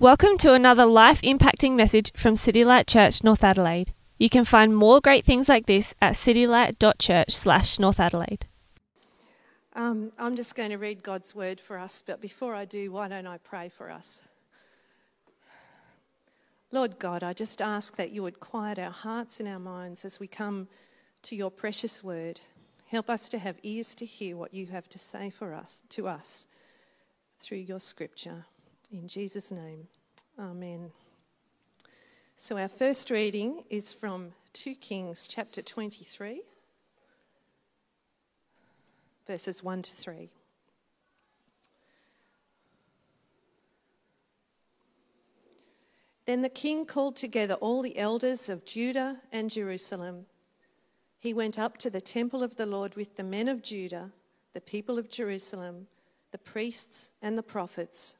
Welcome to another life impacting message from City Light Church, North Adelaide. You can find more great things like this at citylight.church slash North Adelaide. Um, I'm just going to read God's word for us, but before I do, why don't I pray for us? Lord God, I just ask that you would quiet our hearts and our minds as we come to your precious word. Help us to have ears to hear what you have to say for us to us through your scripture. In Jesus' name, Amen. So our first reading is from 2 Kings chapter 23, verses 1 to 3. Then the king called together all the elders of Judah and Jerusalem. He went up to the temple of the Lord with the men of Judah, the people of Jerusalem, the priests and the prophets,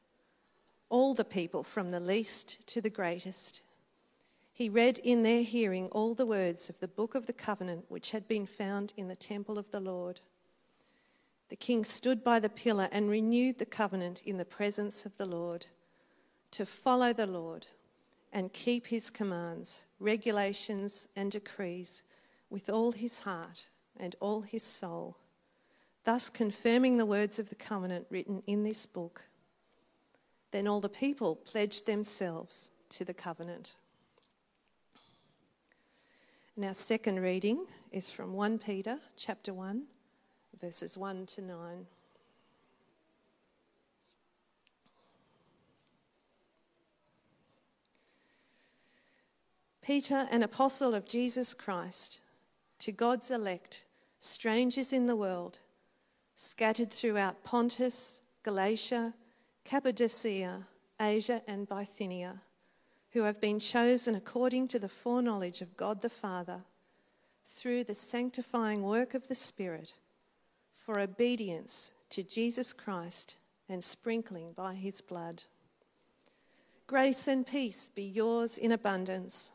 all the people from the least to the greatest. He read in their hearing all the words of the book of the covenant which had been found in the temple of the Lord. The king stood by the pillar and renewed the covenant in the presence of the Lord to follow the Lord and keep his commands, regulations, and decrees with all his heart and all his soul, thus confirming the words of the covenant written in this book. Then all the people pledged themselves to the covenant. And our second reading is from 1 Peter chapter 1, verses 1 to 9. Peter, an apostle of Jesus Christ, to God's elect, strangers in the world, scattered throughout Pontus, Galatia, Cappadocia, Asia, and Bithynia, who have been chosen according to the foreknowledge of God the Father, through the sanctifying work of the Spirit, for obedience to Jesus Christ and sprinkling by his blood. Grace and peace be yours in abundance.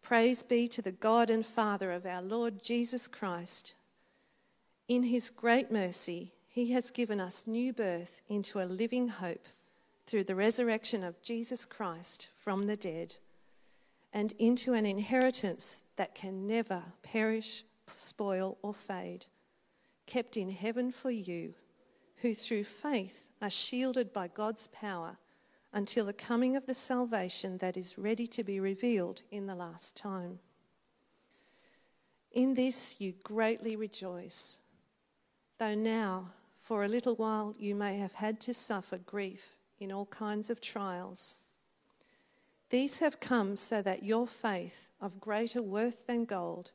Praise be to the God and Father of our Lord Jesus Christ. In his great mercy, he has given us new birth into a living hope through the resurrection of Jesus Christ from the dead, and into an inheritance that can never perish, spoil, or fade, kept in heaven for you, who through faith are shielded by God's power until the coming of the salvation that is ready to be revealed in the last time. In this you greatly rejoice, though now, for a little while, you may have had to suffer grief in all kinds of trials. These have come so that your faith, of greater worth than gold,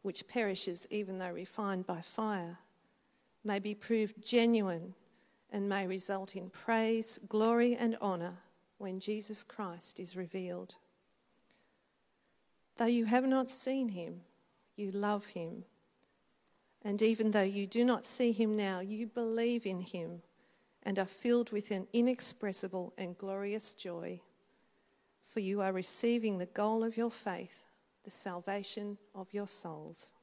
which perishes even though refined by fire, may be proved genuine and may result in praise, glory, and honour when Jesus Christ is revealed. Though you have not seen him, you love him. And even though you do not see him now, you believe in him and are filled with an inexpressible and glorious joy. For you are receiving the goal of your faith, the salvation of your souls.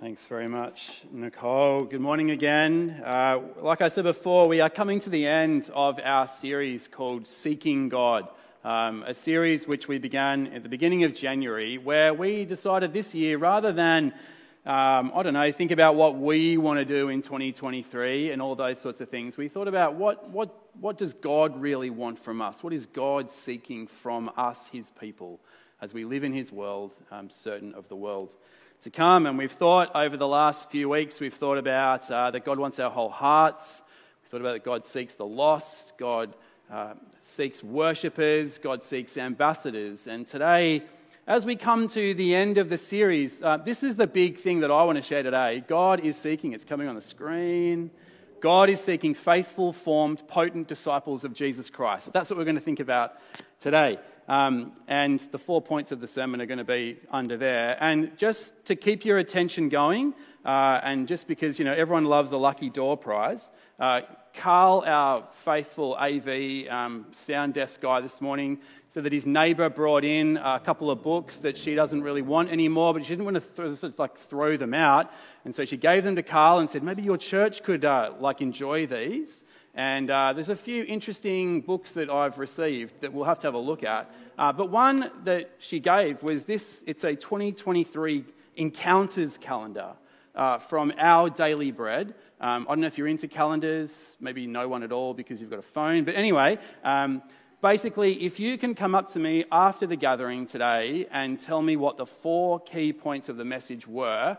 Thanks very much, Nicole. Good morning again. Uh, like I said before, we are coming to the end of our series called Seeking God, um, a series which we began at the beginning of January, where we decided this year, rather than, um, I don't know, think about what we want to do in 2023 and all those sorts of things, we thought about what, what, what does God really want from us? What is God seeking from us, his people, as we live in his world, um, certain of the world? to come. And we've thought over the last few weeks, we've thought about uh, that God wants our whole hearts. We've thought about that God seeks the lost, God uh, seeks worshippers, God seeks ambassadors. And today, as we come to the end of the series, uh, this is the big thing that I want to share today. God is seeking, it's coming on the screen. God is seeking faithful, formed, potent disciples of Jesus Christ. That's what we're going to think about today. Um, and the four points of the sermon are going to be under there. And just to keep your attention going, uh, and just because, you know, everyone loves a lucky door prize, uh, Carl, our faithful AV um, sound desk guy this morning, said that his neighbour brought in a couple of books that she doesn't really want anymore, but she didn't want to th- like throw them out. And so she gave them to Carl and said, maybe your church could uh, like enjoy these. And uh, there's a few interesting books that I've received that we'll have to have a look at. Uh, but one that she gave was this it's a 2023 encounters calendar uh, from Our Daily Bread. Um, I don't know if you're into calendars, maybe no one at all because you've got a phone. But anyway, um, basically, if you can come up to me after the gathering today and tell me what the four key points of the message were,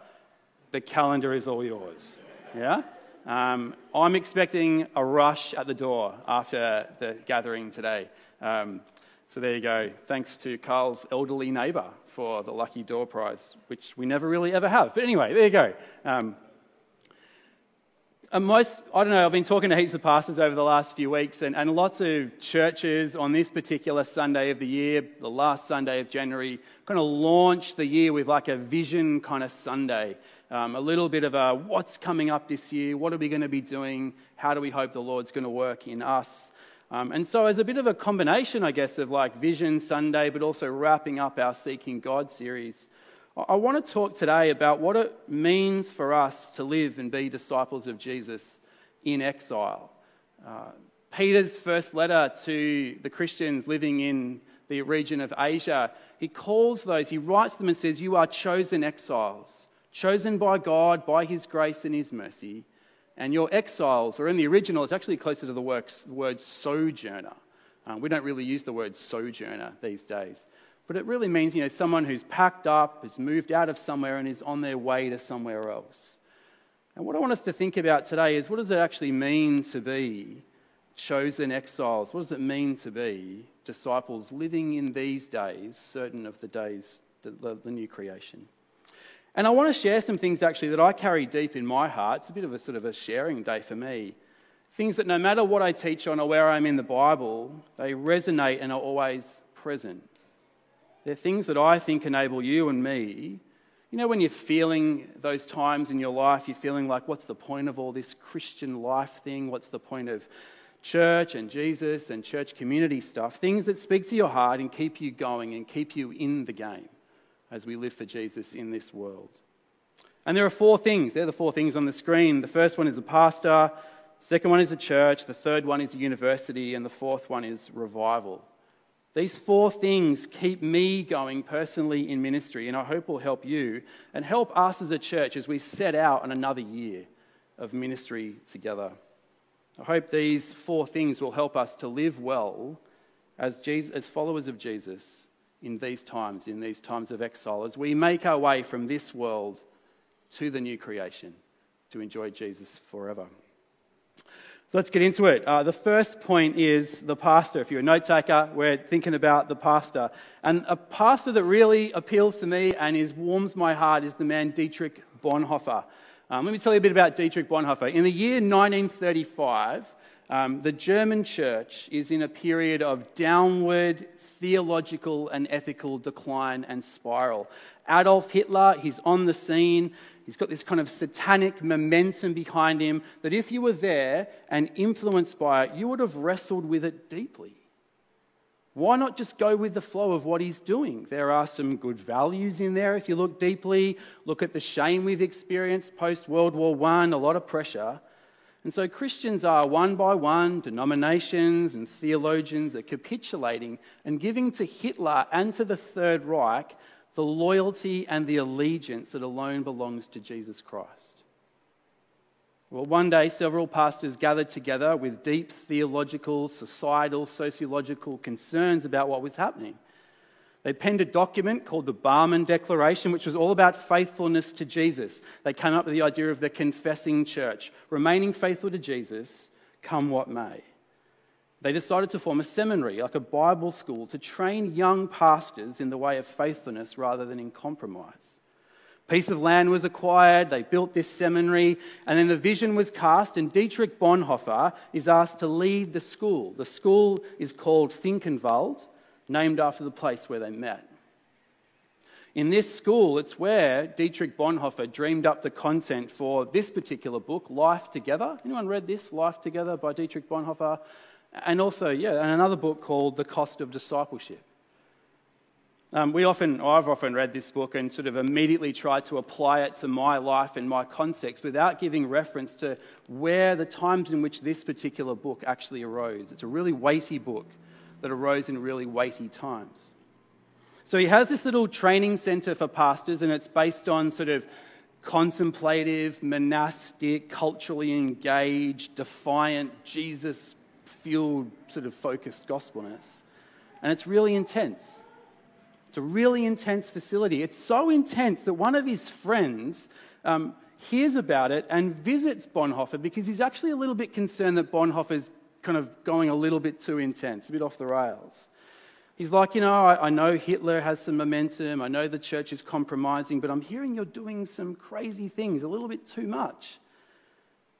the calendar is all yours. Yeah? Um, I'm expecting a rush at the door after the gathering today. Um, so there you go. Thanks to Carl's elderly neighbour for the lucky door prize, which we never really ever have. But anyway, there you go. Um, most, I don't know, I've been talking to heaps of pastors over the last few weeks, and, and lots of churches on this particular Sunday of the year, the last Sunday of January, kind of launch the year with like a vision kind of Sunday. Um, a little bit of a what's coming up this year, what are we going to be doing, how do we hope the Lord's going to work in us. Um, and so, as a bit of a combination, I guess, of like Vision Sunday, but also wrapping up our Seeking God series, I want to talk today about what it means for us to live and be disciples of Jesus in exile. Uh, Peter's first letter to the Christians living in the region of Asia, he calls those, he writes them and says, You are chosen exiles, chosen by God, by his grace and his mercy. And your exiles, or in the original, it's actually closer to the word sojourner. Uh, we don't really use the word sojourner these days. But it really means, you know, someone who's packed up, has moved out of somewhere, and is on their way to somewhere else. And what I want us to think about today is what does it actually mean to be chosen exiles? What does it mean to be disciples living in these days, certain of the days, the, the new creation? And I want to share some things actually that I carry deep in my heart. It's a bit of a sort of a sharing day for me. Things that no matter what I teach on or where I'm in the Bible, they resonate and are always present. They're things that I think enable you and me. You know, when you're feeling those times in your life, you're feeling like, what's the point of all this Christian life thing? What's the point of church and Jesus and church community stuff? Things that speak to your heart and keep you going and keep you in the game as we live for Jesus in this world. And there are four things. They're the four things on the screen. The first one is a pastor, the second one is a church, the third one is a university, and the fourth one is revival. These four things keep me going personally in ministry, and I hope will help you and help us as a church as we set out on another year of ministry together. I hope these four things will help us to live well as, Jesus, as followers of Jesus in these times, in these times of exile, as we make our way from this world to the new creation to enjoy Jesus forever. So let's get into it. Uh, the first point is the pastor. If you're a note taker, we're thinking about the pastor. And a pastor that really appeals to me and is, warms my heart is the man Dietrich Bonhoeffer. Um, let me tell you a bit about Dietrich Bonhoeffer. In the year 1935, um, the German church is in a period of downward theological and ethical decline and spiral. Adolf Hitler, he's on the scene. He's got this kind of satanic momentum behind him that if you were there and influenced by it, you would have wrestled with it deeply. Why not just go with the flow of what he's doing? There are some good values in there if you look deeply. Look at the shame we've experienced post World War I, a lot of pressure. And so Christians are one by one, denominations and theologians are capitulating and giving to Hitler and to the Third Reich the loyalty and the allegiance that alone belongs to Jesus Christ. Well, one day, several pastors gathered together with deep theological, societal, sociological concerns about what was happening. They penned a document called the Barmen Declaration, which was all about faithfulness to Jesus. They came up with the idea of the confessing church, remaining faithful to Jesus, come what may they decided to form a seminary, like a Bible school, to train young pastors in the way of faithfulness rather than in compromise. A piece of land was acquired, they built this seminary, and then the vision was cast, and Dietrich Bonhoeffer is asked to lead the school. The school is called Finkenwalde, named after the place where they met. In this school, it's where Dietrich Bonhoeffer dreamed up the content for this particular book, Life Together. Anyone read this, Life Together by Dietrich Bonhoeffer? And also, yeah, and another book called The Cost of Discipleship. Um, we often, I've often read this book and sort of immediately tried to apply it to my life and my context without giving reference to where the times in which this particular book actually arose. It's a really weighty book that arose in really weighty times. So he has this little training center for pastors, and it's based on sort of contemplative, monastic, culturally engaged, defiant, Jesus fueled, sort of focused gospelness. And it's really intense. It's a really intense facility. It's so intense that one of his friends um, hears about it and visits Bonhoeffer because he's actually a little bit concerned that Bonhoeffer's kind of going a little bit too intense, a bit off the rails. He's like, you know, I, I, know Hitler has some momentum. I know the church is compromising, but I'm hearing you're doing some crazy things, a little bit too much.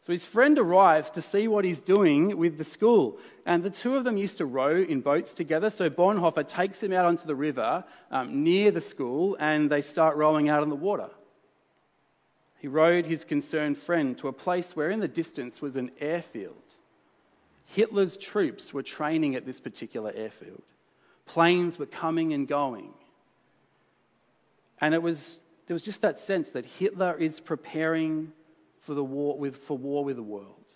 So his friend arrives to see what he's doing with the school. And the two of them used to row in boats together. So Bonhoeffer takes him out onto the river um, near the school and they start rowing out on the water. He rowed his concerned friend to a place where in the distance was an airfield. Hitler's troops were training at this particular airfield. Planes were coming and going. And it was, there was just that sense that Hitler is preparing for, the war with, for war with the world.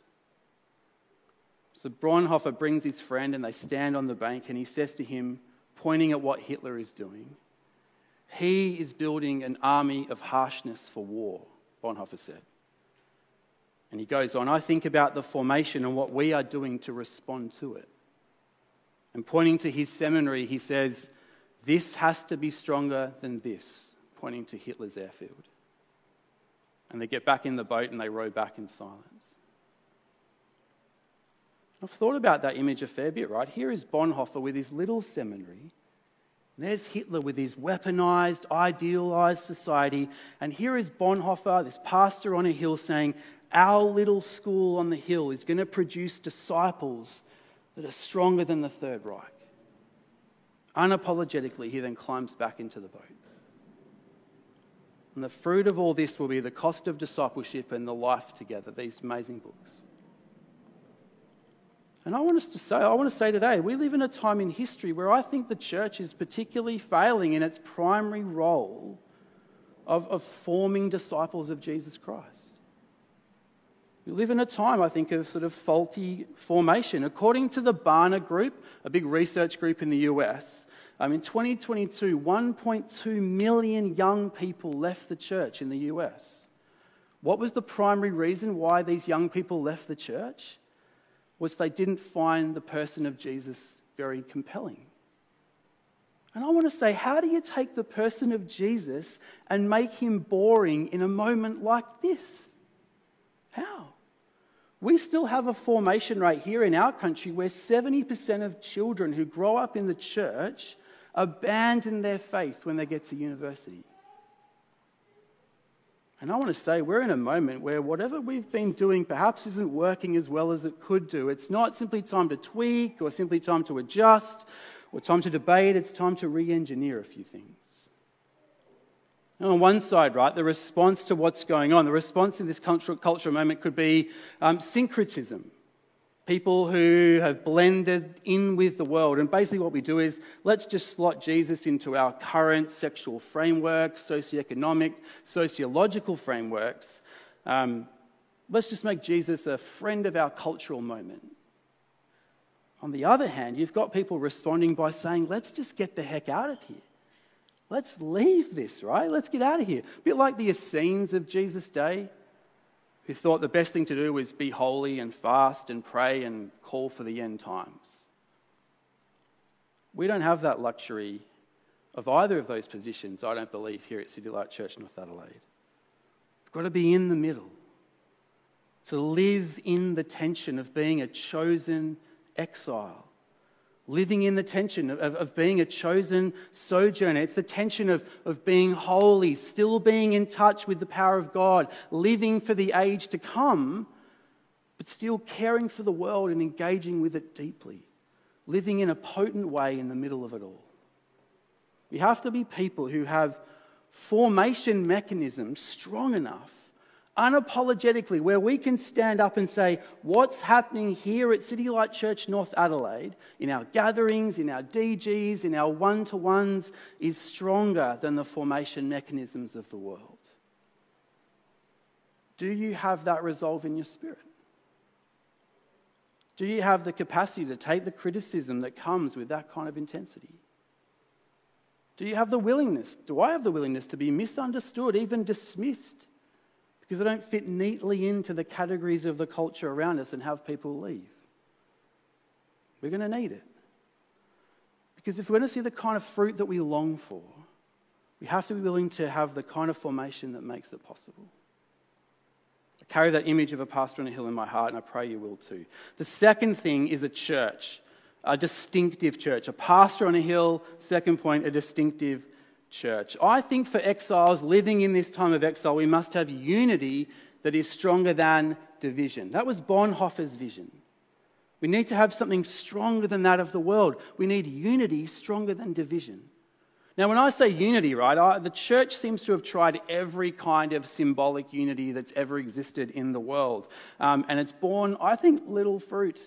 So Bonhoeffer brings his friend and they stand on the bank and he says to him, pointing at what Hitler is doing, he is building an army of harshness for war, Bonhoeffer said. And he goes on, I think about the formation and what we are doing to respond to it. And pointing to his seminary, he says, This has to be stronger than this, pointing to Hitler's airfield. And they get back in the boat and they row back in silence. I've thought about that image a fair bit, right? Here is Bonhoeffer with his little seminary. There's Hitler with his weaponized, idealized society. And here is Bonhoeffer, this pastor on a hill, saying, Our little school on the hill is going to produce disciples that are stronger than the Third Reich. Unapologetically, he then climbs back into the boat. And the fruit of all this will be the cost of discipleship and the life together, these amazing books. And I want us to say, I want to say today, we live in a time in history where I think the church is particularly failing in its primary role of, of forming disciples of Jesus Christ. We live in a time, I think, of sort of faulty formation. According to the Barna Group, a big research group in the US, um, in 2022, 1.2 million young people left the church in the US. What was the primary reason why these young people left the church? Was they didn't find the person of Jesus very compelling. And I want to say, how do you take the person of Jesus and make him boring in a moment like this? How? We still have a formation right here in our country where 70% of children who grow up in the church abandon their faith when they get to university. And I want to say, we're in a moment where whatever we've been doing perhaps isn't working as well as it could do. It's not simply time to tweak or simply time to adjust or time to debate, it's time to re engineer a few things. And on one side, right, the response to what's going on, the response in this cultural, cultural moment could be um, syncretism. People who have blended in with the world. And basically, what we do is let's just slot Jesus into our current sexual frameworks, socioeconomic, sociological frameworks. Um, let's just make Jesus a friend of our cultural moment. On the other hand, you've got people responding by saying, let's just get the heck out of here. Let's leave this, right? Let's get out of here. A bit like the Essenes of Jesus' day, who thought the best thing to do was be holy and fast and pray and call for the end times. We don't have that luxury of either of those positions, I don't believe, here at City Light Church North Adelaide. We've got to be in the middle, to live in the tension of being a chosen exile living in the tension of, of being a chosen sojourner. It's the tension of, of being holy, still being in touch with the power of God, living for the age to come, but still caring for the world and engaging with it deeply, living in a potent way in the middle of it all. We have to be people who have formation mechanisms strong enough, unapologetically, where we can stand up and say, what's happening here at City Light Church North Adelaide, in our gatherings, in our DGs, in our one to ones, is stronger than the formation mechanisms of the world. Do you have that resolve in your spirit? Do you have the capacity to take the criticism that comes with that kind of intensity? Do you have the willingness? Do I have the willingness to be misunderstood, even dismissed, because I don't fit neatly into the categories of the culture around us and have people leave? We're going to need it. Because if we're going to see the kind of fruit that we long for, we have to be willing to have the kind of formation that makes it possible. I carry that image of a pastor on a hill in my heart, and I pray you will too. The second thing is a church a distinctive church. A pastor on a hill, second point, a distinctive church. I think for exiles living in this time of exile, we must have unity that is stronger than division. That was Bonhoeffer's vision. We need to have something stronger than that of the world. We need unity stronger than division. Now, when I say unity, right, I, the church seems to have tried every kind of symbolic unity that's ever existed in the world. Um, and it's borne, I think, little fruit.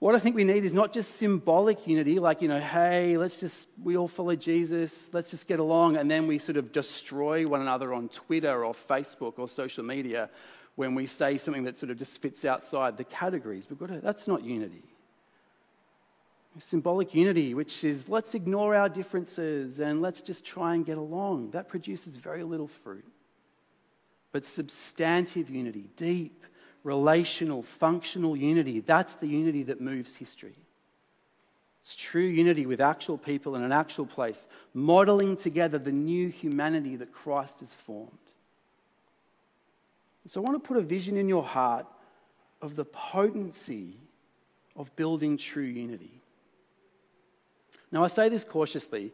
What I think we need is not just symbolic unity, like, you know, hey, let's just, we all follow Jesus, let's just get along, and then we sort of destroy one another on Twitter or Facebook or social media when we say something that sort of just fits outside the categories. We've got to, that's not unity. Symbolic unity, which is let's ignore our differences and let's just try and get along, that produces very little fruit. But substantive unity, deep, relational, functional unity. That's the unity that moves history. It's true unity with actual people in an actual place, modeling together the new humanity that Christ has formed. So I want to put a vision in your heart of the potency of building true unity. Now, I say this cautiously.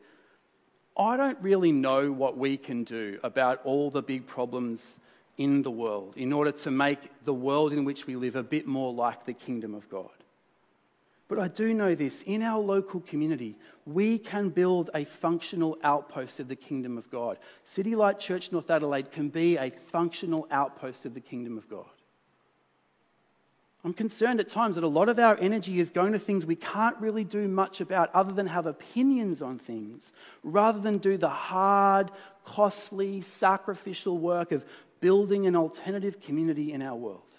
I don't really know what we can do about all the big problems in the world in order to make the world in which we live a bit more like the kingdom of God. But I do know this in our local community, we can build a functional outpost of the kingdom of God. City Light Church North Adelaide can be a functional outpost of the kingdom of God. I'm concerned at times that a lot of our energy is going to things we can't really do much about other than have opinions on things, rather than do the hard, costly, sacrificial work of building an alternative community in our world.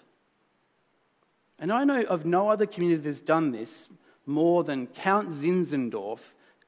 And I know of no other community that's done this more than Count Zinzendorf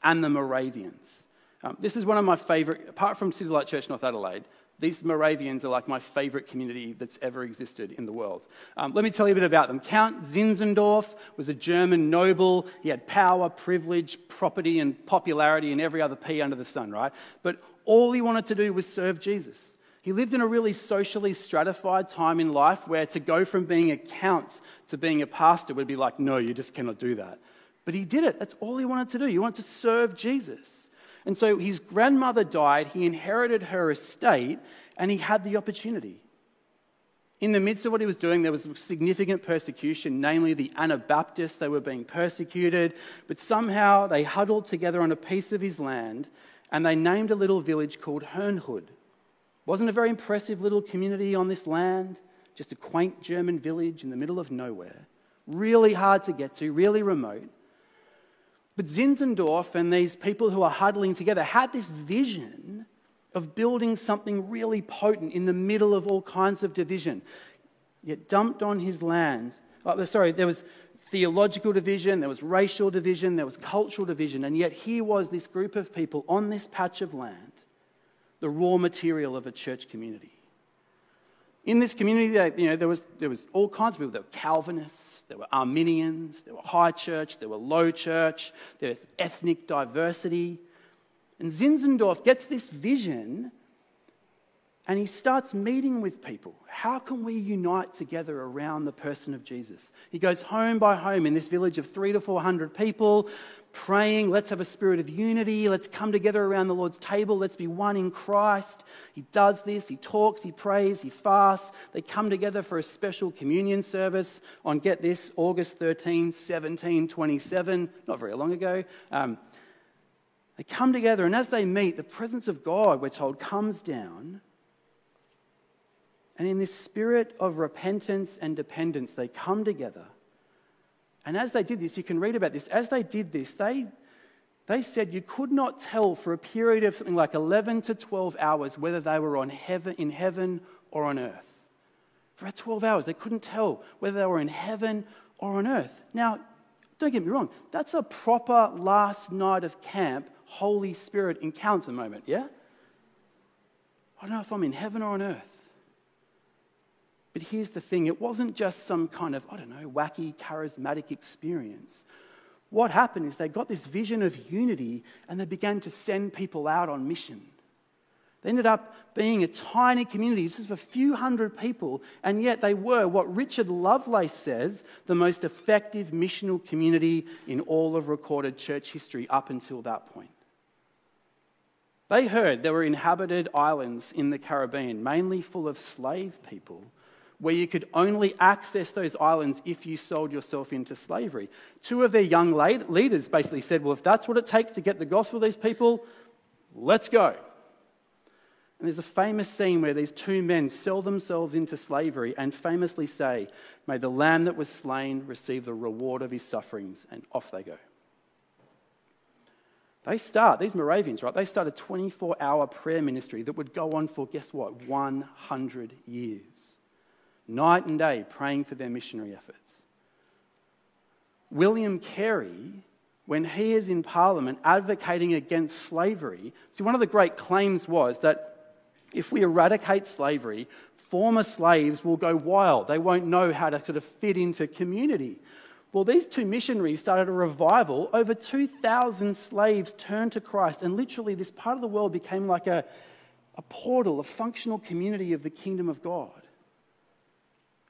and the Moravians. Um, this is one of my favorite, apart from City Light Church North Adelaide, these Moravians are like my favorite community that's ever existed in the world. Um, let me tell you a bit about them. Count Zinzendorf was a German noble. He had power, privilege, property, and popularity, and every other P under the sun, right? But all he wanted to do was serve Jesus. He lived in a really socially stratified time in life where to go from being a count to being a pastor would be like, no, you just cannot do that. But he did it. That's all he wanted to do. He wanted to serve Jesus. And so his grandmother died, he inherited her estate, and he had the opportunity. In the midst of what he was doing, there was significant persecution, namely the Anabaptists. They were being persecuted, but somehow they huddled together on a piece of his land and they named a little village called Herrnhut. Wasn't a very impressive little community on this land, just a quaint German village in the middle of nowhere. Really hard to get to, really remote. But Zinzendorf and these people who are huddling together had this vision of building something really potent in the middle of all kinds of division. Yet dumped on his land, oh, sorry, there was theological division, there was racial division, there was cultural division, and yet here was this group of people on this patch of land the raw material of a church community. In this community, you know, there, was, there was all kinds of people. There were Calvinists, there were Arminians, there were high church, there were low church, there was ethnic diversity. And Zinzendorf gets this vision and he starts meeting with people. How can we unite together around the person of Jesus? He goes home by home in this village of three to 400 people, praying, let's have a spirit of unity, let's come together around the Lord's table, let's be one in Christ. He does this, he talks, he prays, he fasts. They come together for a special communion service on, get this, August 13, 1727, not very long ago. Um, They come together, and as they meet, the presence of God, we're told, comes down. And in this spirit of repentance and dependence, they come together. And as they did this, you can read about this. As they did this, they, they said you could not tell for a period of something like 11 to 12 hours whether they were on heaven, in heaven or on earth. For 12 hours, they couldn't tell whether they were in heaven or on earth. Now, don't get me wrong, that's a proper last night of camp Holy Spirit encounter moment, yeah? I don't know if I'm in heaven or on earth. But here's the thing it wasn't just some kind of, I don't know, wacky, charismatic experience. What happened is they got this vision of unity and they began to send people out on mission. They ended up being a tiny community, just of a few hundred people, and yet they were what Richard Lovelace says the most effective missional community in all of recorded church history up until that point. They heard there were inhabited islands in the Caribbean, mainly full of slave people, where you could only access those islands if you sold yourself into slavery. Two of their young leaders basically said, Well, if that's what it takes to get the gospel to these people, let's go. And there's a famous scene where these two men sell themselves into slavery and famously say, May the lamb that was slain receive the reward of his sufferings, and off they go. They start, these Moravians, right? They start a 24 hour prayer ministry that would go on for, guess what, 100 years. Night and day praying for their missionary efforts. William Carey, when he is in Parliament advocating against slavery, see, one of the great claims was that if we eradicate slavery, former slaves will go wild. They won't know how to sort of fit into community. Well, these two missionaries started a revival. Over 2,000 slaves turned to Christ, and literally, this part of the world became like a, a portal, a functional community of the kingdom of God.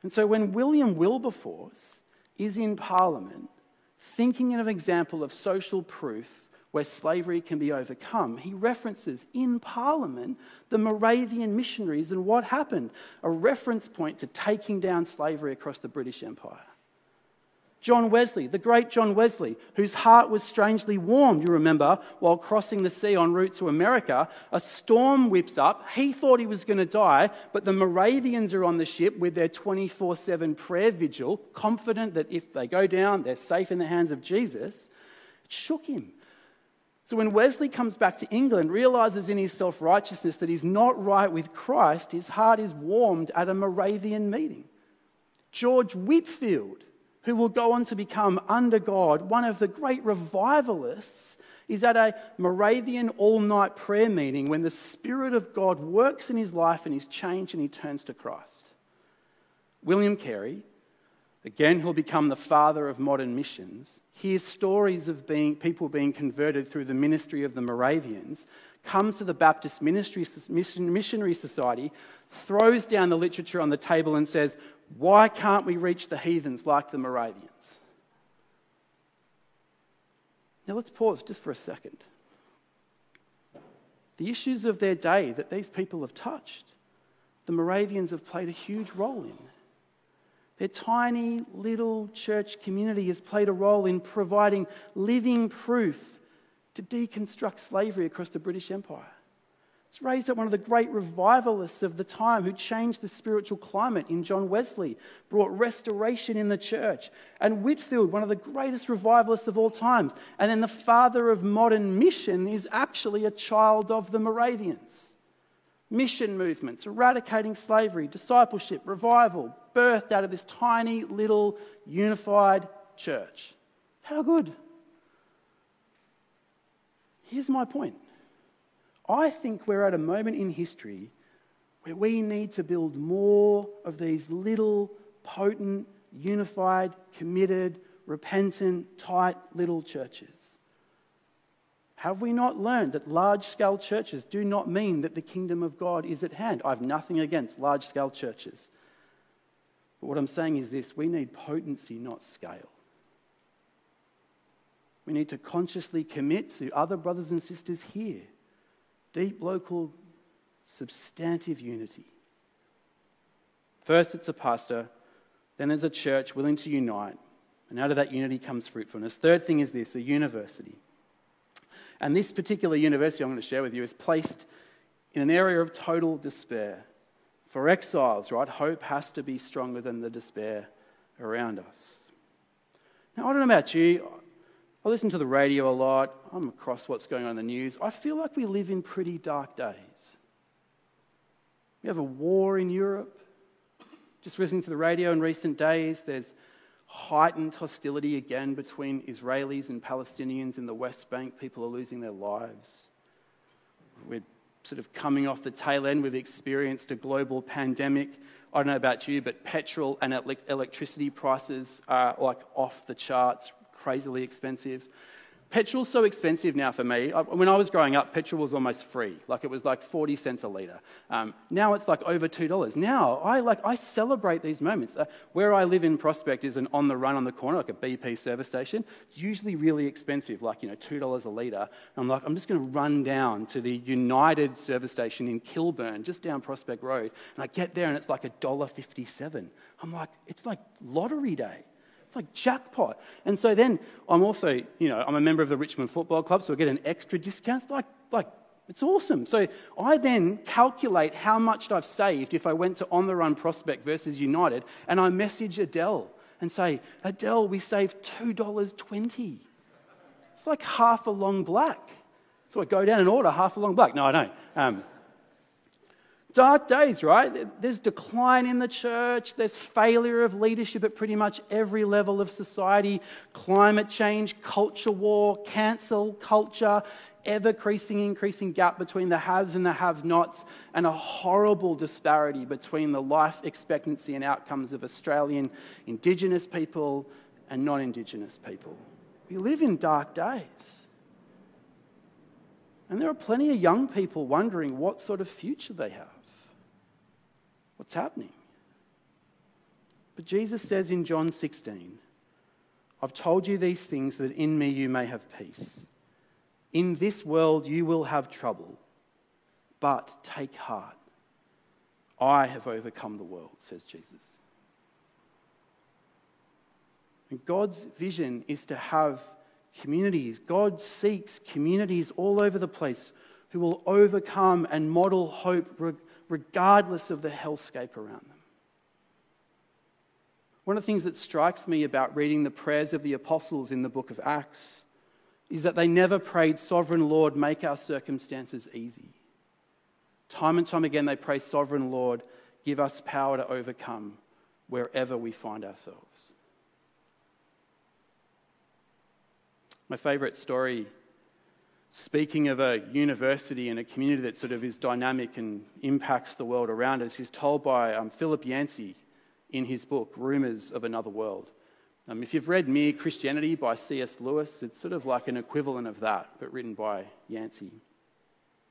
And so, when William Wilberforce is in Parliament, thinking of an example of social proof where slavery can be overcome, he references in Parliament the Moravian missionaries and what happened, a reference point to taking down slavery across the British Empire. John Wesley, the great John Wesley, whose heart was strangely warm, you remember, while crossing the sea en route to America. A storm whips up. He thought he was going to die, but the Moravians are on the ship with their 24 7 prayer vigil, confident that if they go down, they're safe in the hands of Jesus. It shook him. So when Wesley comes back to England, realizes in his self righteousness that he's not right with Christ, his heart is warmed at a Moravian meeting. George Whitefield who will go on to become, under God, one of the great revivalists, is at a Moravian all night prayer meeting when the Spirit of God works in his life and he's changed and he turns to Christ. William Carey, again, who'll become the father of modern missions, hears stories of being, people being converted through the ministry of the Moravians, comes to the Baptist Ministry, Missionary Society, throws down the literature on the table and says, why can't we reach the heathens like the Moravians? Now let's pause just for a second. The issues of their day that these people have touched, the Moravians have played a huge role in. Their tiny little church community has played a role in providing living proof to deconstruct slavery across the British Empire. It's raised up one of the great revivalists of the time who changed the spiritual climate in John Wesley, brought restoration in the church. And Whitefield, one of the greatest revivalists of all times. And then the father of modern mission is actually a child of the Moravians. Mission movements, eradicating slavery, discipleship, revival, birthed out of this tiny little unified church. How good! Here's my point. I think we're at a moment in history where we need to build more of these little, potent, unified, committed, repentant, tight little churches. Have we not learned that large scale churches do not mean that the kingdom of God is at hand? I have nothing against large scale churches. But what I'm saying is this we need potency, not scale. We need to consciously commit to other brothers and sisters here deep local substantive unity. First, it's a pastor, then, there's a church willing to unite, and out of that unity comes fruitfulness. Third thing is this a university. And this particular university I'm going to share with you is placed in an area of total despair. For exiles, right, hope has to be stronger than the despair around us. Now, I don't know about you. I listen to the radio a lot. I'm across what's going on in the news. I feel like we live in pretty dark days. We have a war in Europe. Just listening to the radio in recent days, there's heightened hostility again between Israelis and Palestinians in the West Bank. People are losing their lives. We're sort of coming off the tail end. We've experienced a global pandemic. I don't know about you, but petrol and electricity prices are like off the charts, crazily expensive. Petrol's so expensive now for me. When I was growing up, petrol was almost free. Like it was like 40 cents a litre. Um, now it's like over $2. Now I, like, I celebrate these moments. Uh, where I live in Prospect is an on the run on the corner, like a BP service station. It's usually really expensive, like, you know, $2 a litre. I'm like, I'm just going to run down to the United service station in Kilburn, just down Prospect Road. And I get there and it's like $1.57. I'm like, it's like lottery day. Like jackpot. And so then I'm also, you know, I'm a member of the Richmond Football Club, so I get an extra discount. It's like, like it's awesome. So I then calculate how much I've saved if I went to On the Run Prospect versus United, and I message Adele and say, Adele, we saved $2.20. It's like half a long black. So I go down and order half a long black. No, I don't. Um, dark days, right? There's decline in the church, there's failure of leadership at pretty much every level of society, climate change, culture war, cancel culture, ever increasing, increasing gap between the haves and the have nots, and a horrible disparity between the life expectancy and outcomes of Australian Indigenous people and non Indigenous people. We live in dark days. And there are plenty of young people wondering what sort of future they have what's happening. But Jesus says in John 16, I've told you these things that in me you may have peace. In this world you will have trouble, but take heart. I have overcome the world, says Jesus. And God's vision is to have communities. God seeks communities all over the place who will overcome and model hope regardless of the hellscape around them. One of the things that strikes me about reading the prayers of the apostles in the book of Acts is that they never prayed, Sovereign Lord, make our circumstances easy. Time and time again, they pray, Sovereign Lord, give us power to overcome wherever we find ourselves. My favorite story speaking of a university and a community that sort of is dynamic and impacts the world around us is told by um, Philip Yancey in his book, Rumours of Another World. Um, if you've read Mere Christianity by C.S. Lewis, it's sort of like an equivalent of that, but written by Yancey.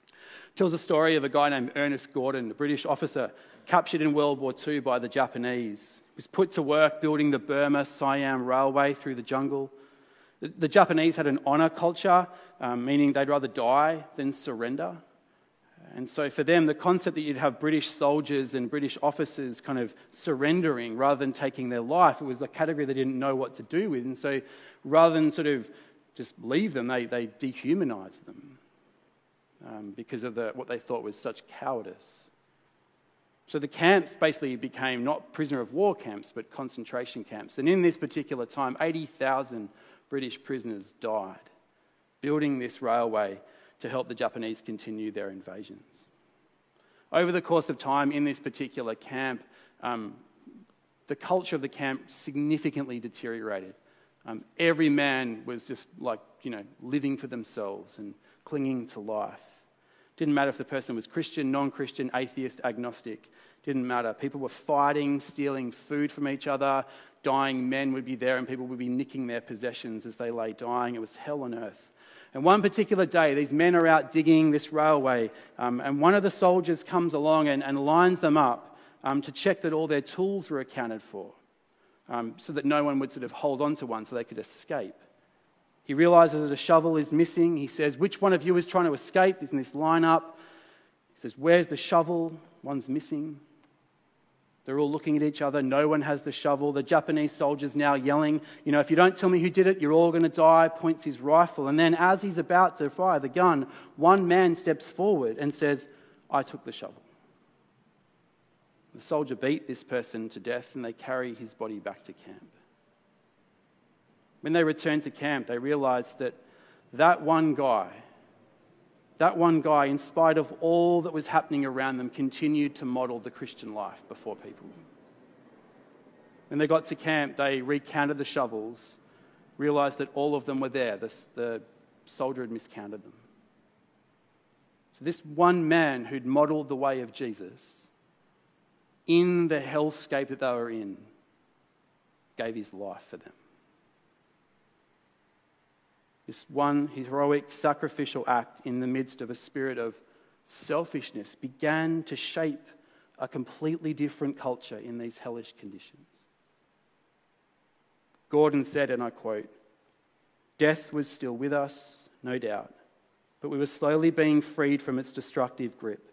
It tells a story of a guy named Ernest Gordon, a British officer captured in World War II by the Japanese. He was put to work building the Burma Siam Railway through the jungle. The, the Japanese had an honour culture, um, meaning they'd rather die than surrender. And so, for them, the concept that you'd have British soldiers and British officers kind of surrendering rather than taking their life, it was a category they didn't know what to do with. And so, rather than sort of just leave them, they, they dehumanized them um, because of the, what they thought was such cowardice. So the camps basically became not prisoner of war camps, but concentration camps. And in this particular time, 80,000 British prisoners died building this railway to help the Japanese continue their invasions. Over the course of time in this particular camp, um, the culture of the camp significantly deteriorated. Um, every man was just like, you know, living for themselves and clinging to life. Didn't matter if the person was Christian, non Christian, atheist, agnostic. Didn't matter. People were fighting, stealing food from each other, dying men would be there and people would be nicking their possessions as they lay dying. It was hell on earth. And one particular day, these men are out digging this railway, um, and one of the soldiers comes along and, and lines them up um, to check that all their tools were accounted for, um, so that no one would sort of hold on to one so they could escape. He realizes that a shovel is missing. He says, Which one of you is trying to escape? Is in this lineup. He says, Where's the shovel? One's missing. They're all looking at each other. No one has the shovel. The Japanese soldier's now yelling, You know, if you don't tell me who did it, you're all going to die, points his rifle. And then, as he's about to fire the gun, one man steps forward and says, I took the shovel. The soldier beat this person to death and they carry his body back to camp. When they return to camp, they realize that that one guy, that one guy, in spite of all that was happening around them, continued to model the Christian life before people. When they got to camp, they recounted the shovels, realized that all of them were there. The, the soldier had miscounted them. So, this one man who'd modeled the way of Jesus in the hellscape that they were in gave his life for them. This one heroic sacrificial act in the midst of a spirit of selfishness began to shape a completely different culture in these hellish conditions. Gordon said, and I quote, Death was still with us, no doubt, but we were slowly being freed from its destructive grip.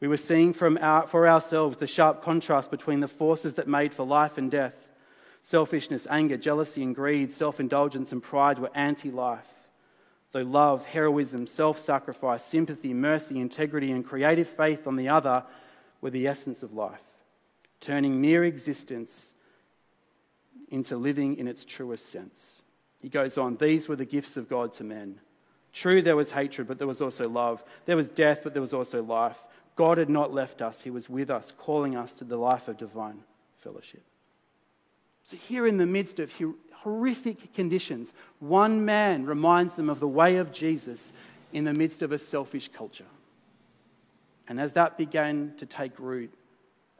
We were seeing our, for ourselves the sharp contrast between the forces that made for life and death Selfishness, anger, jealousy, and greed, self indulgence, and pride were anti life. Though love, heroism, self sacrifice, sympathy, mercy, integrity, and creative faith on the other were the essence of life, turning mere existence into living in its truest sense. He goes on, These were the gifts of God to men. True, there was hatred, but there was also love. There was death, but there was also life. God had not left us, He was with us, calling us to the life of divine fellowship. So, here in the midst of horrific conditions, one man reminds them of the way of Jesus in the midst of a selfish culture. And as that began to take root,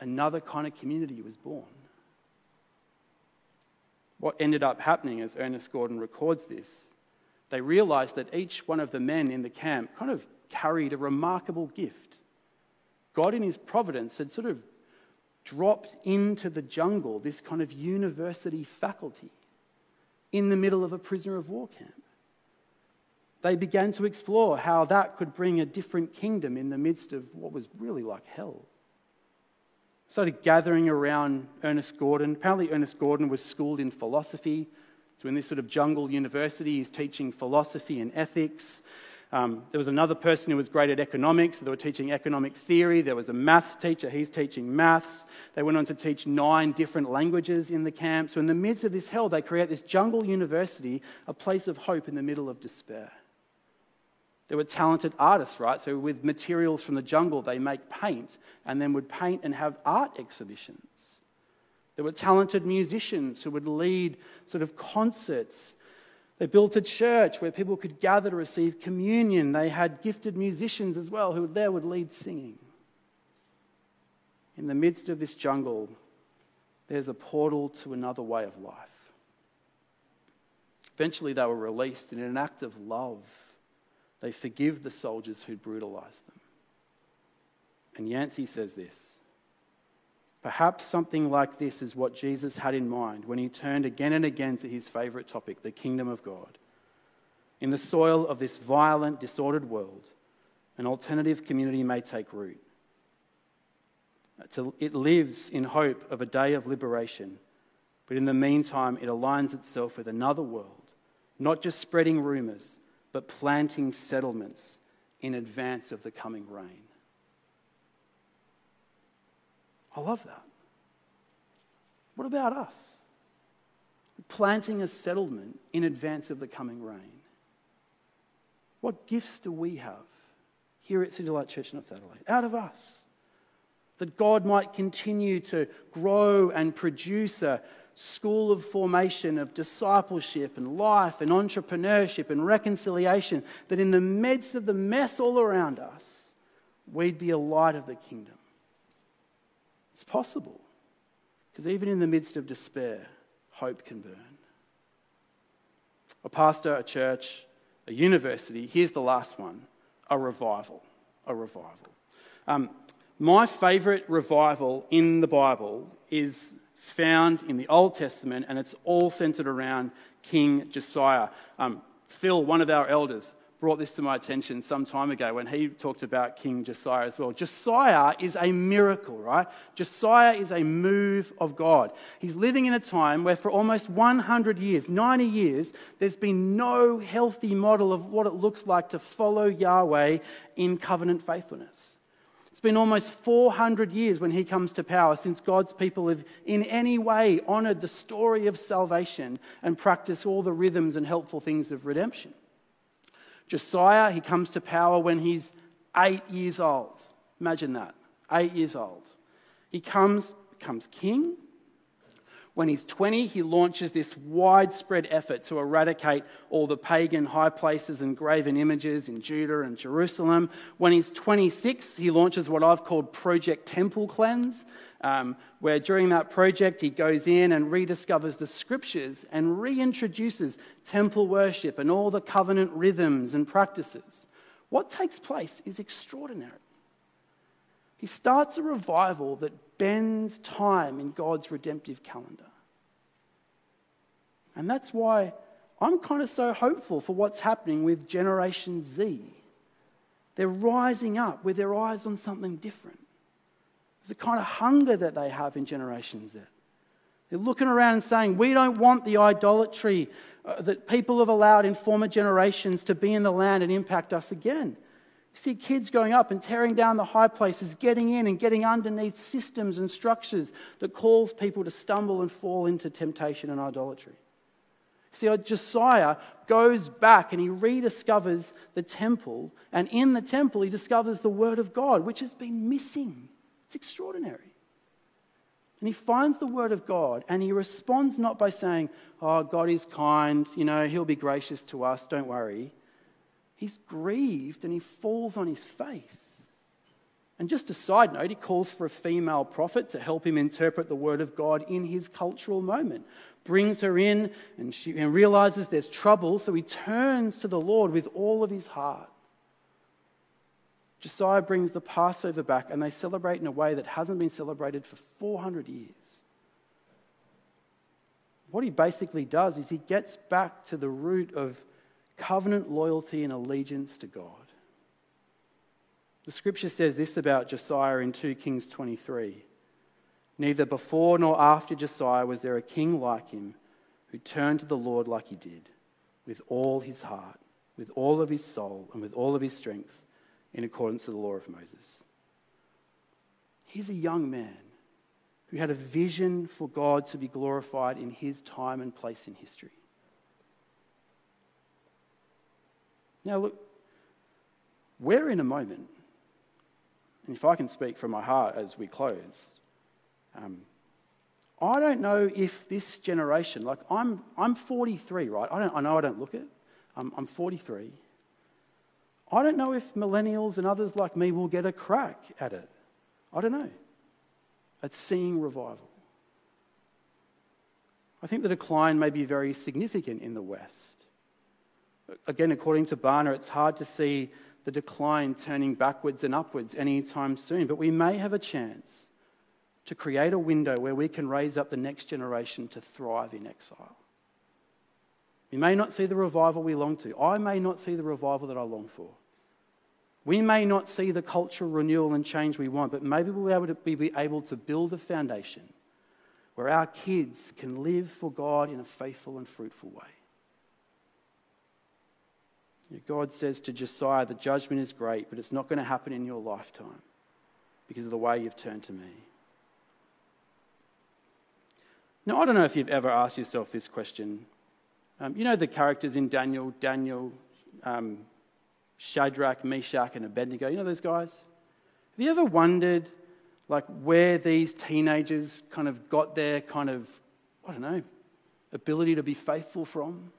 another kind of community was born. What ended up happening, as Ernest Gordon records this, they realized that each one of the men in the camp kind of carried a remarkable gift. God, in his providence, had sort of dropped into the jungle this kind of university faculty in the middle of a prisoner of war camp. They began to explore how that could bring a different kingdom in the midst of what was really like hell. Started gathering around Ernest Gordon. Apparently, Ernest Gordon was schooled in philosophy. So, in this sort of jungle university, he's teaching philosophy and ethics. Um, there was another person who was great at economics. They were teaching economic theory. There was a maths teacher. He's teaching maths. They went on to teach nine different languages in the camp. So, in the midst of this hell, they create this jungle university, a place of hope in the middle of despair. There were talented artists, right? So, with materials from the jungle, they make paint and then would paint and have art exhibitions. There were talented musicians who would lead sort of concerts they built a church where people could gather to receive communion. They had gifted musicians as well who there would lead singing. In the midst of this jungle, there's a portal to another way of life. Eventually, they were released, and in an act of love, they forgive the soldiers who'd brutalized them. And Yancey says this Perhaps something like this is what Jesus had in mind when he turned again and again to his favourite topic, the kingdom of God. In the soil of this violent, disordered world, an alternative community may take root. It lives in hope of a day of liberation, but in the meantime, it aligns itself with another world, not just spreading rumours, but planting settlements in advance of the coming reign. I love that. What about us? Planting a settlement in advance of the coming reign. What gifts do we have here at City Light Church North Adelaide out of us? That God might continue to grow and produce a school of formation of discipleship and life and entrepreneurship and reconciliation, that in the midst of the mess all around us, we'd be a light of the kingdom. It's possible. Because even in the midst of despair, hope can burn. A pastor, a church, a university, here's the last one a revival. A revival. Um, my favourite revival in the Bible is found in the Old Testament, and it's all centred around King Josiah. Um, Phil, one of our elders, brought this to my attention some time ago when he talked about King Josiah as well. Josiah is a miracle, right? Josiah is a move of God. He's living in a time where for almost 100 years, 90 years, there's been no healthy model of what it looks like to follow Yahweh in covenant faithfulness. It's been almost 400 years when he comes to power since God's people have in any way honored the story of salvation and practiced all the rhythms and helpful things of redemption. Josiah, he comes to power when he's eight years old. Imagine that. Eight years old. He comes, becomes king. When he's 20, he launches this widespread effort to eradicate all the pagan high places and graven images in Judah and Jerusalem. When he's 26, he launches what I've called Project Temple Cleanse, um, where during that project he goes in and rediscovers the scriptures and reintroduces temple worship and all the covenant rhythms and practices. What takes place is extraordinary. He starts a revival that bends time in God's redemptive calendar. And that's why I'm kind of so hopeful for what's happening with Generation Z. They're rising up with their eyes on something different. There's a kind of hunger that they have in Generation Z. They're looking around and saying, We don't want the idolatry uh, that people have allowed in former generations to be in the land and impact us again. See kids going up and tearing down the high places, getting in and getting underneath systems and structures that cause people to stumble and fall into temptation and idolatry. See, Josiah goes back and he rediscovers the temple, and in the temple, he discovers the Word of God, which has been missing. It's extraordinary. And he finds the word of God and he responds not by saying, Oh, God is kind, you know, he'll be gracious to us, don't worry. He's grieved and he falls on his face. And just a side note, he calls for a female prophet to help him interpret the word of God in his cultural moment. Brings her in and she and realizes there's trouble, so he turns to the Lord with all of his heart. Josiah brings the Passover back and they celebrate in a way that hasn't been celebrated for 400 years. What he basically does is he gets back to the root of covenant loyalty and allegiance to God. The scripture says this about Josiah in 2 Kings 23 Neither before nor after Josiah was there a king like him who turned to the Lord like he did, with all his heart, with all of his soul, and with all of his strength in accordance to the law of Moses. He's a young man who had a vision for God to be glorified in his time and place in history. Now, look, we're in a moment, and if I can speak from my heart as we close, um, I don't know if this generation, like I'm, I'm 43, right? I, don't, I know I don't look it. I'm, I'm 43. I don't know if millennials and others like me will get a crack at it. I don't know. At seeing revival. I think the decline may be very significant in the West. Again, according to Barna, it's hard to see the decline turning backwards and upwards anytime soon, but we may have a chance to create a window where we can raise up the next generation to thrive in exile. We may not see the revival we long to. I may not see the revival that I long for. We may not see the cultural renewal and change we want, but maybe we'll be able to, be able to build a foundation where our kids can live for God in a faithful and fruitful way. God says to Josiah, The judgment is great, but it's not going to happen in your lifetime because of the way you've turned to me. Now, I don't know if you've ever asked yourself this question um, you know the characters in Daniel, Daniel, um, Shadrach, Meshach, and Abednego. You know those guys? Have you ever wondered, like, where these teenagers kind of got their kind of, I don't know, ability to be faithful from?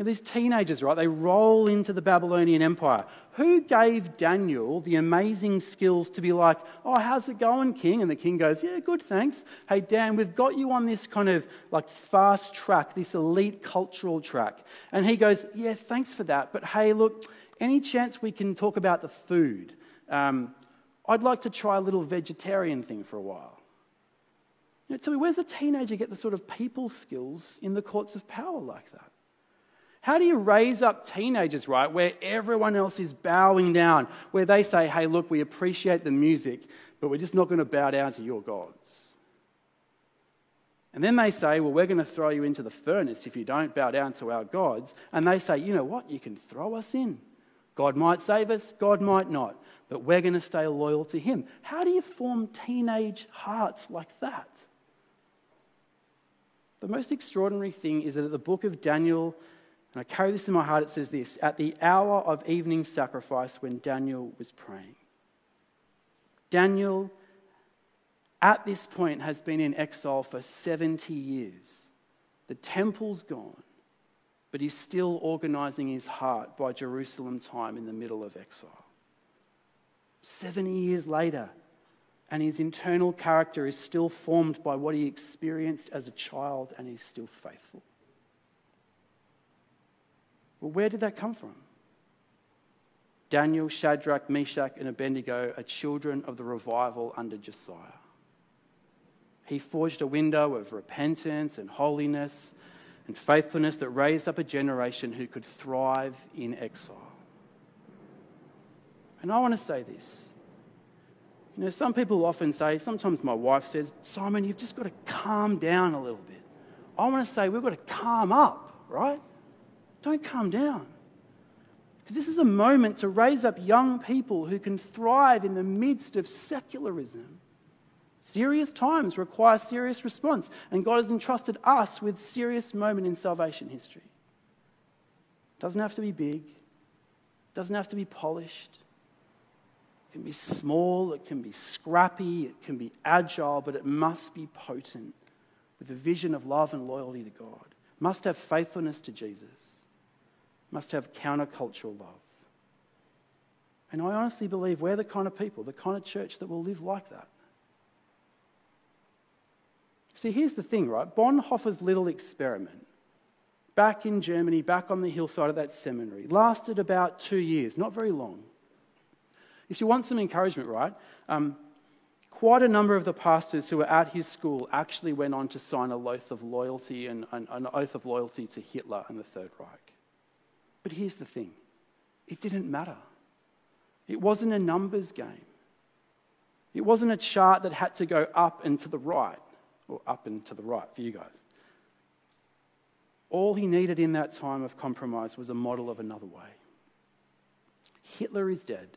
Know, these teenagers, right, they roll into the Babylonian Empire. Who gave Daniel the amazing skills to be like, oh, how's it going, king? And the king goes, yeah, good, thanks. Hey, Dan, we've got you on this kind of like fast track, this elite cultural track. And he goes, yeah, thanks for that. But hey, look, any chance we can talk about the food? Um, I'd like to try a little vegetarian thing for a while. You know, tell me, where's a teenager get the sort of people skills in the courts of power like that? How do you raise up teenagers, right, where everyone else is bowing down, where they say, hey, look, we appreciate the music, but we're just not going to bow down to your gods? And then they say, well, we're going to throw you into the furnace if you don't bow down to our gods. And they say, you know what? You can throw us in. God might save us, God might not, but we're going to stay loyal to Him. How do you form teenage hearts like that? The most extraordinary thing is that at the book of Daniel, and I carry this in my heart, it says this at the hour of evening sacrifice when Daniel was praying. Daniel, at this point, has been in exile for 70 years. The temple's gone, but he's still organizing his heart by Jerusalem time in the middle of exile. 70 years later, and his internal character is still formed by what he experienced as a child, and he's still faithful. Well, where did that come from? Daniel, Shadrach, Meshach, and Abednego are children of the revival under Josiah. He forged a window of repentance and holiness and faithfulness that raised up a generation who could thrive in exile. And I want to say this. You know, some people often say, sometimes my wife says, Simon, you've just got to calm down a little bit. I want to say, we've got to calm up, right? Don't calm down. Because this is a moment to raise up young people who can thrive in the midst of secularism. Serious times require serious response, and God has entrusted us with serious moment in salvation history. Doesn't have to be big, doesn't have to be polished. It can be small, it can be scrappy, it can be agile, but it must be potent with a vision of love and loyalty to God. Must have faithfulness to Jesus must have countercultural love. And I honestly believe we're the kind of people, the kind of church that will live like that. See, here's the thing, right? Bonhoeffer's little experiment back in Germany, back on the hillside of that seminary, lasted about two years, not very long. If you want some encouragement, right? Um, quite a number of the pastors who were at his school actually went on to sign a oath of loyalty and an oath of loyalty to Hitler and the Third Reich. But here's the thing it didn't matter. It wasn't a numbers game. It wasn't a chart that had to go up and to the right, or up and to the right for you guys. All he needed in that time of compromise was a model of another way. Hitler is dead.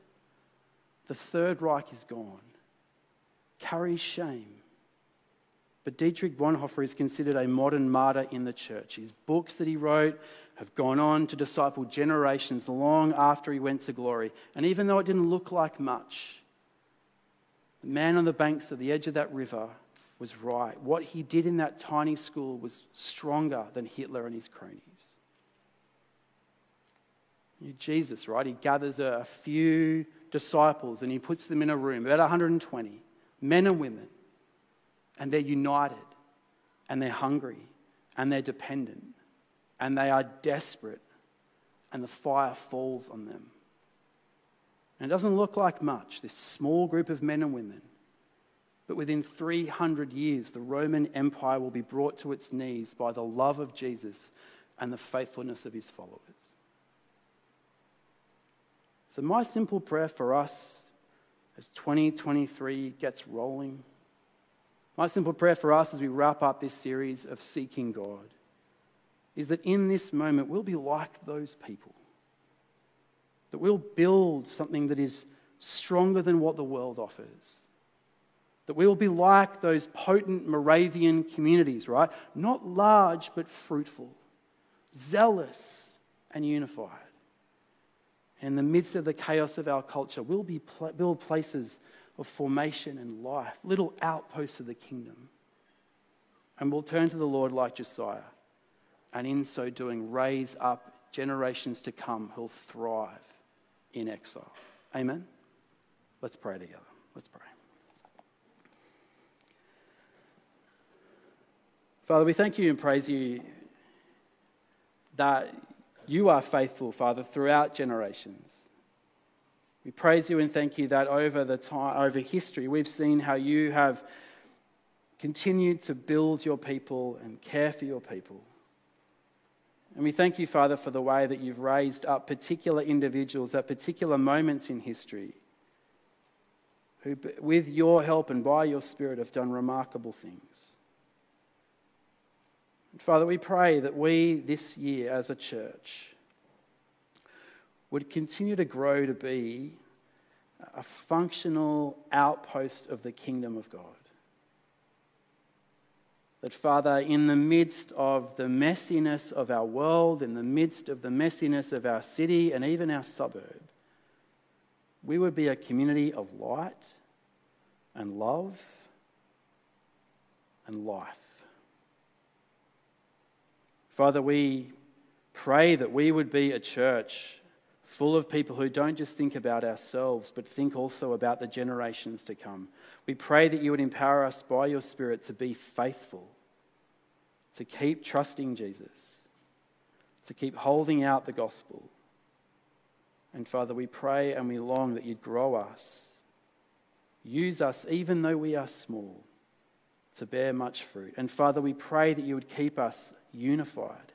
The Third Reich is gone. Carries shame. But Dietrich Bonhoeffer is considered a modern martyr in the church. His books that he wrote have gone on to disciple generations long after he went to glory. And even though it didn't look like much, the man on the banks of the edge of that river was right. What he did in that tiny school was stronger than Hitler and his cronies. Jesus, right? He gathers a few disciples and he puts them in a room, about 120 men and women, and they're united and they're hungry and they're dependent and they are desperate, and the fire falls on them. And it doesn't look like much, this small group of men and women. But within 300 years, the Roman Empire will be brought to its knees by the love of Jesus and the faithfulness of his followers. So, my simple prayer for us as 2023 gets rolling, my simple prayer for us as we wrap up this series of seeking God is that in this moment we'll be like those people. That we'll build something that is stronger than what the world offers. That we'll be like those potent Moravian communities, right? Not large, but fruitful, zealous, and unified. In the midst of the chaos of our culture, we'll be pl- build places of formation and life, little outposts of the kingdom. And we'll turn to the Lord like Josiah and in so doing, raise up generations to come who'll thrive in exile. Amen? Let's pray together. Let's pray. Father, we thank you and praise you that you are faithful, Father, throughout generations. We praise you and thank you that over the time, over history, we've seen how you have continued to build your people and care for your people. And we thank you, Father, for the way that you've raised up particular individuals at particular moments in history who, with your help and by your Spirit, have done remarkable things. Father, we pray that we this year as a church would continue to grow to be a functional outpost of the kingdom of God. That, Father, in the midst of the messiness of our world, in the midst of the messiness of our city and even our suburb, we would be a community of light and love and life. Father, we pray that we would be a church full of people who don't just think about ourselves, but think also about the generations to come. We pray that you would empower us by your Spirit to be faithful to keep trusting Jesus, to keep holding out the gospel. And Father, we pray and we long that you'd grow us. Use us, even though we are small, to bear much fruit. And Father, we pray that you would keep us unified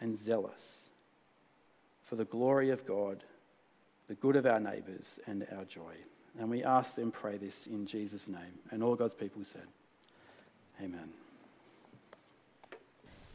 and zealous for the glory of God, the good of our neighbours, and our joy. And we ask and pray this in Jesus' name. And all God's people said, Amen.